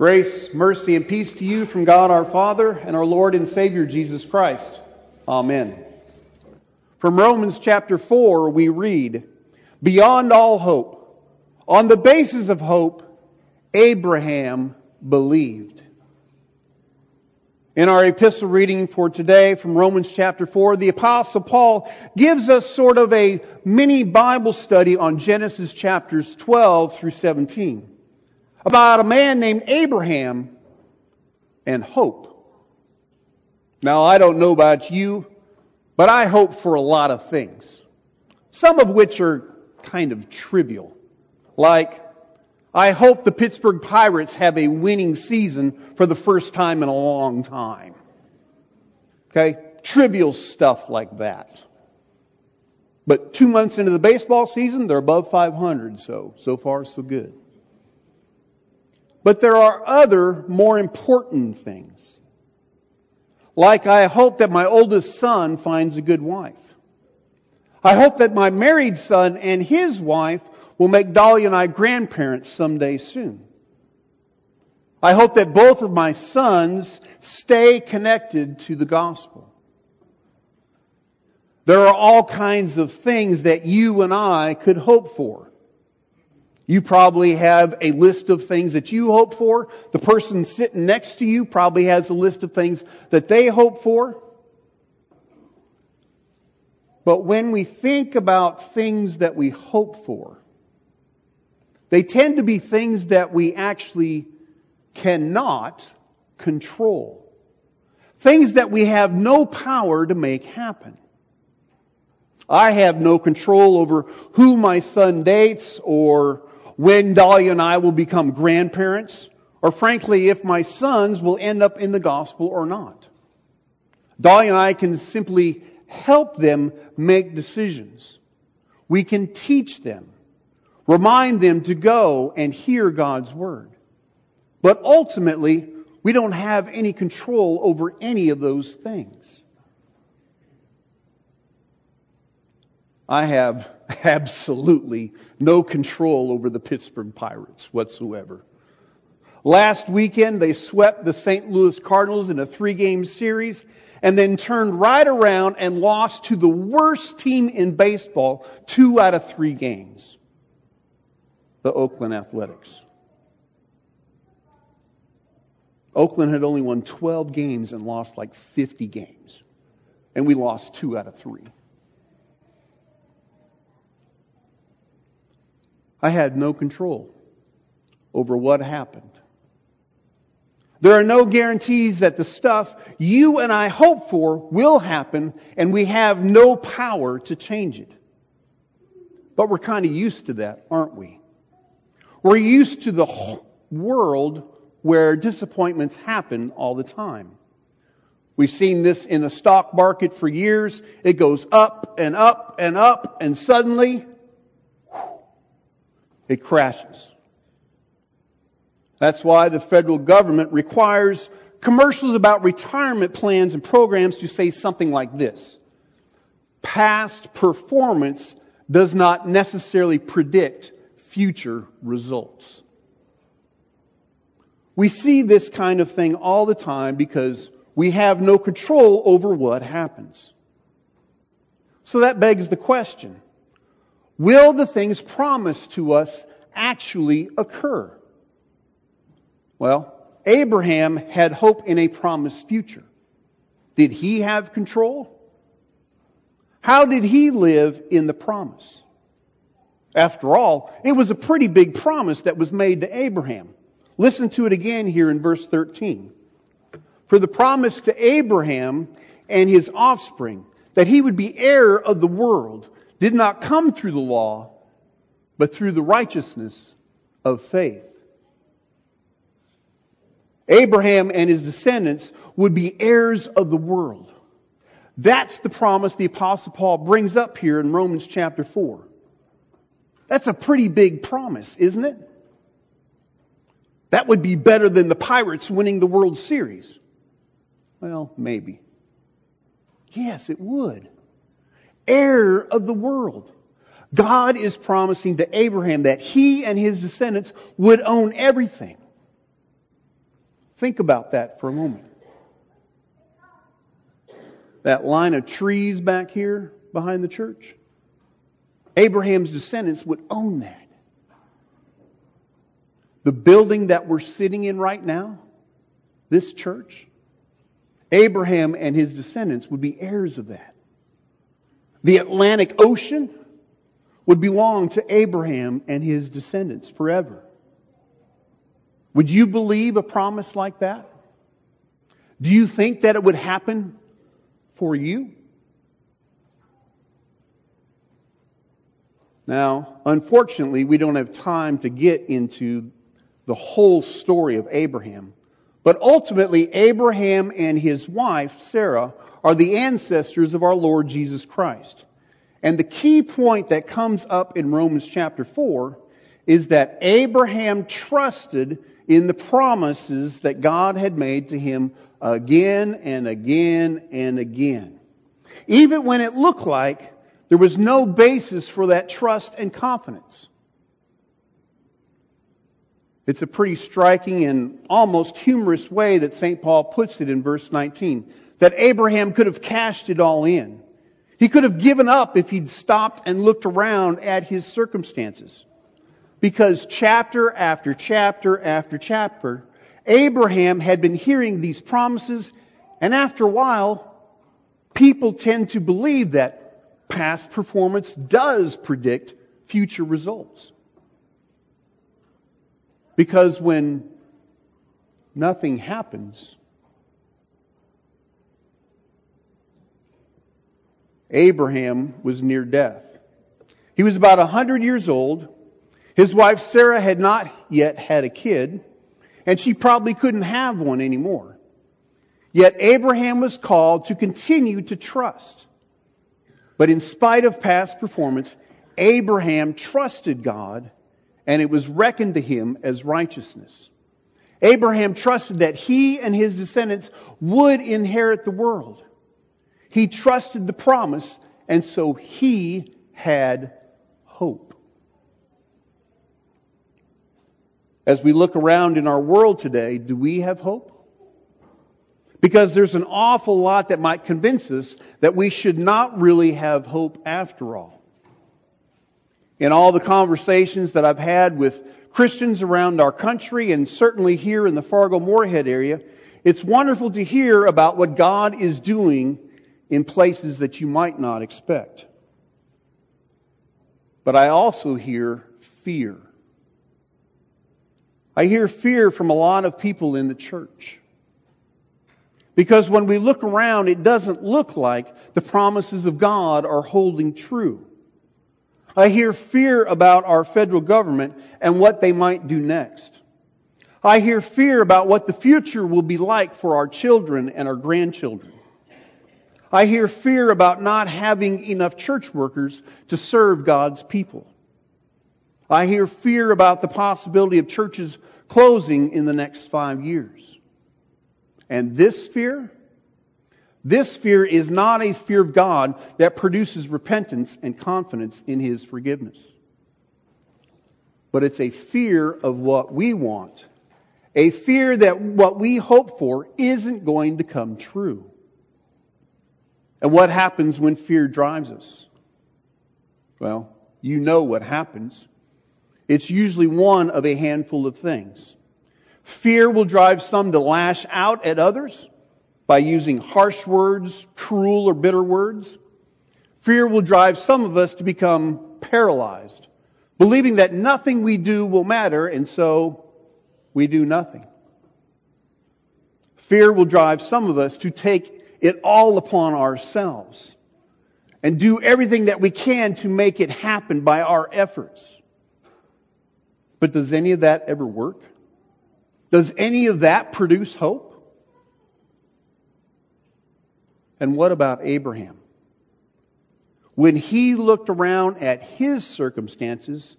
Grace, mercy, and peace to you from God our Father and our Lord and Savior Jesus Christ. Amen. From Romans chapter 4, we read, Beyond all hope, on the basis of hope, Abraham believed. In our epistle reading for today from Romans chapter 4, the apostle Paul gives us sort of a mini Bible study on Genesis chapters 12 through 17 about a man named Abraham and hope. Now, I don't know about you, but I hope for a lot of things. Some of which are kind of trivial. Like, I hope the Pittsburgh Pirates have a winning season for the first time in a long time. Okay? Trivial stuff like that. But two months into the baseball season, they're above 500, so, so far so good. But there are other more important things. Like I hope that my oldest son finds a good wife. I hope that my married son and his wife will make Dolly and I grandparents someday soon. I hope that both of my sons stay connected to the gospel. There are all kinds of things that you and I could hope for. You probably have a list of things that you hope for. The person sitting next to you probably has a list of things that they hope for. But when we think about things that we hope for, they tend to be things that we actually cannot control. Things that we have no power to make happen. I have no control over who my son dates or when Dahlia and I will become grandparents, or frankly, if my sons will end up in the gospel or not. Dahlia and I can simply help them make decisions. We can teach them, remind them to go and hear God's word. But ultimately, we don't have any control over any of those things. I have absolutely no control over the Pittsburgh Pirates whatsoever. Last weekend, they swept the St. Louis Cardinals in a three game series and then turned right around and lost to the worst team in baseball two out of three games. The Oakland Athletics. Oakland had only won 12 games and lost like 50 games. And we lost two out of three. I had no control over what happened. There are no guarantees that the stuff you and I hope for will happen, and we have no power to change it. But we're kind of used to that, aren't we? We're used to the world where disappointments happen all the time. We've seen this in the stock market for years. It goes up and up and up, and suddenly it crashes. That's why the federal government requires commercials about retirement plans and programs to say something like this. Past performance does not necessarily predict future results. We see this kind of thing all the time because we have no control over what happens. So that begs the question, Will the things promised to us actually occur? Well, Abraham had hope in a promised future. Did he have control? How did he live in the promise? After all, it was a pretty big promise that was made to Abraham. Listen to it again here in verse 13. For the promise to Abraham and his offspring that he would be heir of the world did not come through the law, but through the righteousness of faith. Abraham and his descendants would be heirs of the world. That's the promise the apostle Paul brings up here in Romans chapter 4. That's a pretty big promise, isn't it? That would be better than the Pirates winning the World Series. Well, maybe. Yes, it would heir of the world. God is promising to Abraham that he and his descendants would own everything. Think about that for a moment. That line of trees back here behind the church. Abraham's descendants would own that. The building that we're sitting in right now, this church, Abraham and his descendants would be heirs of that. The Atlantic Ocean would belong to Abraham and his descendants forever. Would you believe a promise like that? Do you think that it would happen for you? Now, unfortunately, we don't have time to get into the whole story of Abraham. But ultimately, Abraham and his wife, Sarah, are the ancestors of our Lord Jesus Christ. And the key point that comes up in Romans chapter 4 is that Abraham trusted in the promises that God had made to him again and again and again. Even when it looked like there was no basis for that trust and confidence. It's a pretty striking and almost humorous way that St. Paul puts it in verse 19. That Abraham could have cashed it all in. He could have given up if he'd stopped and looked around at his circumstances. Because chapter after chapter after chapter, Abraham had been hearing these promises, and after a while, people tend to believe that past performance does predict future results. Because when nothing happens, Abraham was near death. He was about a hundred years old his wife Sarah had not yet had a kid, and she probably couldn't have one anymore. Yet Abraham was called to continue to trust. But in spite of past performance, Abraham trusted God, and it was reckoned to him as righteousness. Abraham trusted that he and his descendants would inherit the world. He trusted the promise, and so he had hope. as we look around in our world today, do we have hope? Because there's an awful lot that might convince us that we should not really have hope after all. In all the conversations that I've had with Christians around our country and certainly here in the Fargo Moorhead area, it's wonderful to hear about what God is doing in places that you might not expect. But I also hear fear. I hear fear from a lot of people in the church. Because when we look around, it doesn't look like the promises of God are holding true. I hear fear about our federal government and what they might do next. I hear fear about what the future will be like for our children and our grandchildren. I hear fear about not having enough church workers to serve God's people. I hear fear about the possibility of churches closing in the next five years. And this fear, this fear is not a fear of God that produces repentance and confidence in His forgiveness. But it's a fear of what we want. A fear that what we hope for isn't going to come true. And what happens when fear drives us? Well, you know what happens. It's usually one of a handful of things. Fear will drive some to lash out at others by using harsh words, cruel or bitter words. Fear will drive some of us to become paralyzed, believing that nothing we do will matter, and so we do nothing. Fear will drive some of us to take it all upon ourselves and do everything that we can to make it happen by our efforts. But does any of that ever work? Does any of that produce hope? And what about Abraham? When he looked around at his circumstances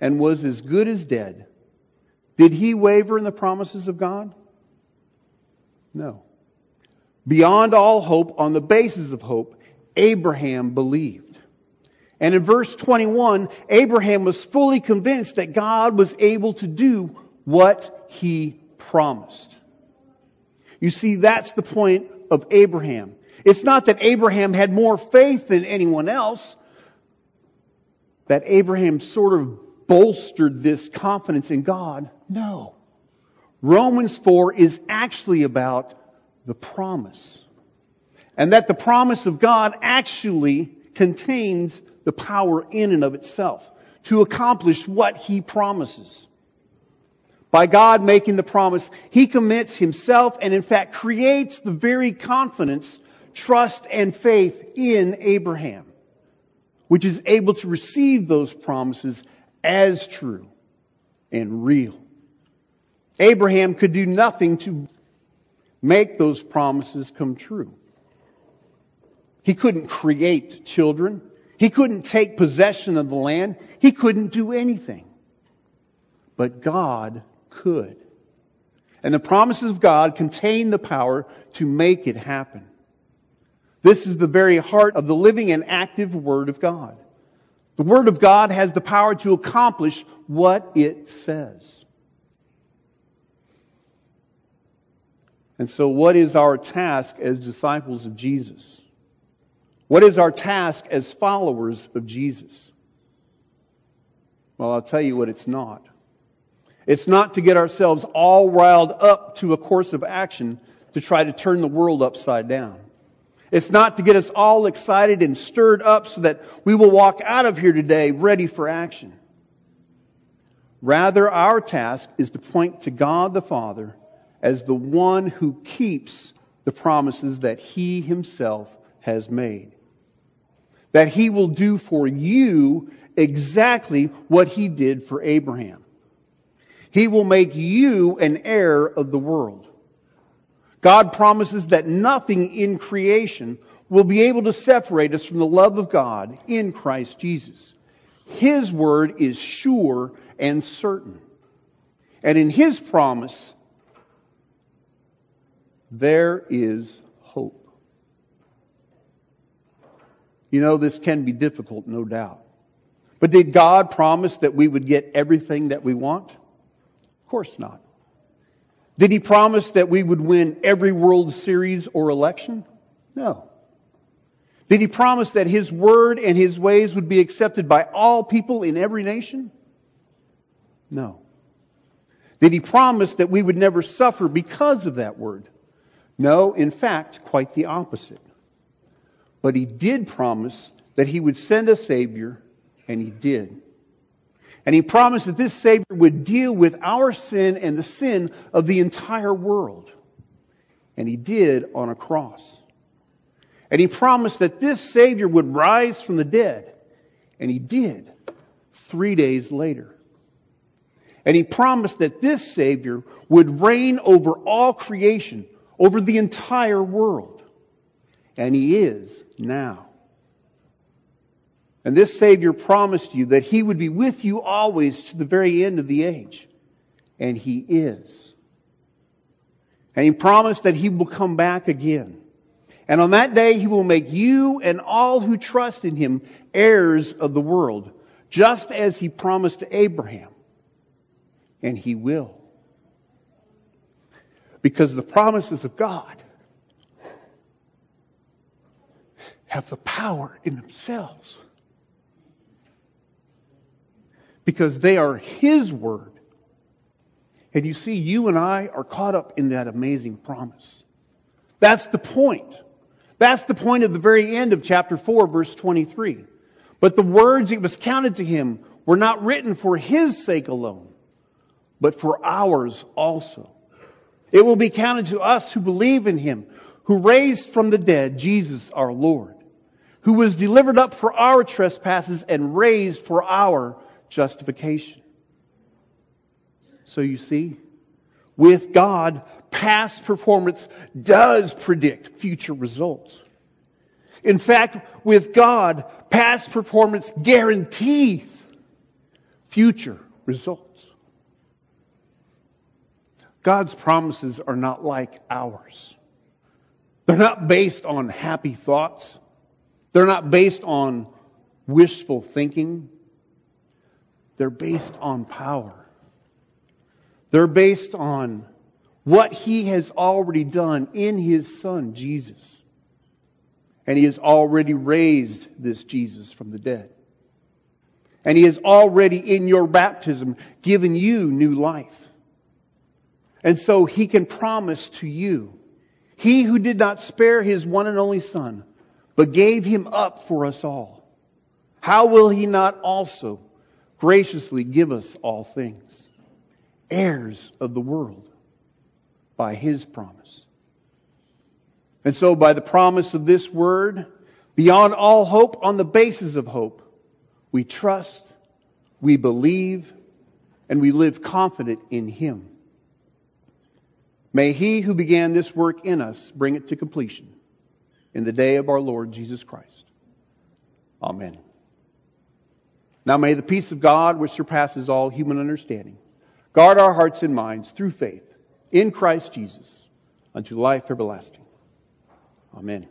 and was as good as dead, did he waver in the promises of God? No. Beyond all hope, on the basis of hope, Abraham believed. And in verse 21, Abraham was fully convinced that God was able to do what he promised. You see, that's the point of Abraham. It's not that Abraham had more faith than anyone else, that Abraham sort of bolstered this confidence in God. No. Romans 4 is actually about the promise. And that the promise of God actually contains the power in and of itself to accomplish what he promises. By God making the promise, he commits himself and in fact creates the very confidence, trust, and faith in Abraham, which is able to receive those promises as true and real. Abraham could do nothing to make those promises come true. He couldn't create children. He couldn't take possession of the land. He couldn't do anything. But God could. And the promises of God contain the power to make it happen. This is the very heart of the living and active Word of God. The Word of God has the power to accomplish what it says. And so what is our task as disciples of Jesus? What is our task as followers of Jesus? Well, I'll tell you what it's not. It's not to get ourselves all riled up to a course of action to try to turn the world upside down. It's not to get us all excited and stirred up so that we will walk out of here today ready for action. Rather, our task is to point to God the Father as the one who keeps the promises that He Himself has made. That He will do for you exactly what He did for Abraham. He will make you an heir of the world. God promises that nothing in creation will be able to separate us from the love of God in Christ Jesus. His word is sure and certain. And in His promise, there is hope. You know, this can be difficult, no doubt. But did God promise that we would get everything that we want? Course not. Did he promise that we would win every World Series or election? No. Did he promise that his word and his ways would be accepted by all people in every nation? No. Did he promise that we would never suffer because of that word? No, in fact, quite the opposite. But he did promise that he would send a Savior, and he did. And he promised that this Savior would deal with our sin and the sin of the entire world. And he did on a cross. And he promised that this Savior would rise from the dead. And he did three days later. And he promised that this Savior would reign over all creation, over the entire world. And he is now. And this Savior promised you that He would be with you always to the very end of the age. And He is. And He promised that He will come back again. And on that day, He will make you and all who trust in Him heirs of the world, just as He promised to Abraham. And He will. Because the promises of God have the power in themselves because they are His Word. And you see, you and I are caught up in that amazing promise. That's the point. That's the point of the very end of chapter 4, verse 23. But the words that was counted to him were not written for his sake alone, but for ours also. It will be counted to us who believe in him, who raised from the dead Jesus our Lord, who was delivered up for our trespasses and raised for our justification. So you see, with God, past performance does predict future results. In fact, with God, past performance guarantees future results. God's promises are not like ours. They're not based on happy thoughts. They're not based on wishful thinking. They're based on power. They're based on what he has already done in his son, Jesus. And he has already raised this Jesus from the dead. And he has already in your baptism given you new life. And so he can promise to you, he who did not spare his one and only son, but gave him up for us all, how will he not also graciously give us all things? Heirs of the world by his promise. And so by the promise of this word, beyond all hope, on the basis of hope, we trust, we believe, and we live confident in him. May he who began this work in us bring it to completion in the day of our Lord Jesus Christ. Amen. Now may the peace of God, which surpasses all human understanding, guard our hearts and minds through faith in Christ Jesus unto life everlasting. Amen.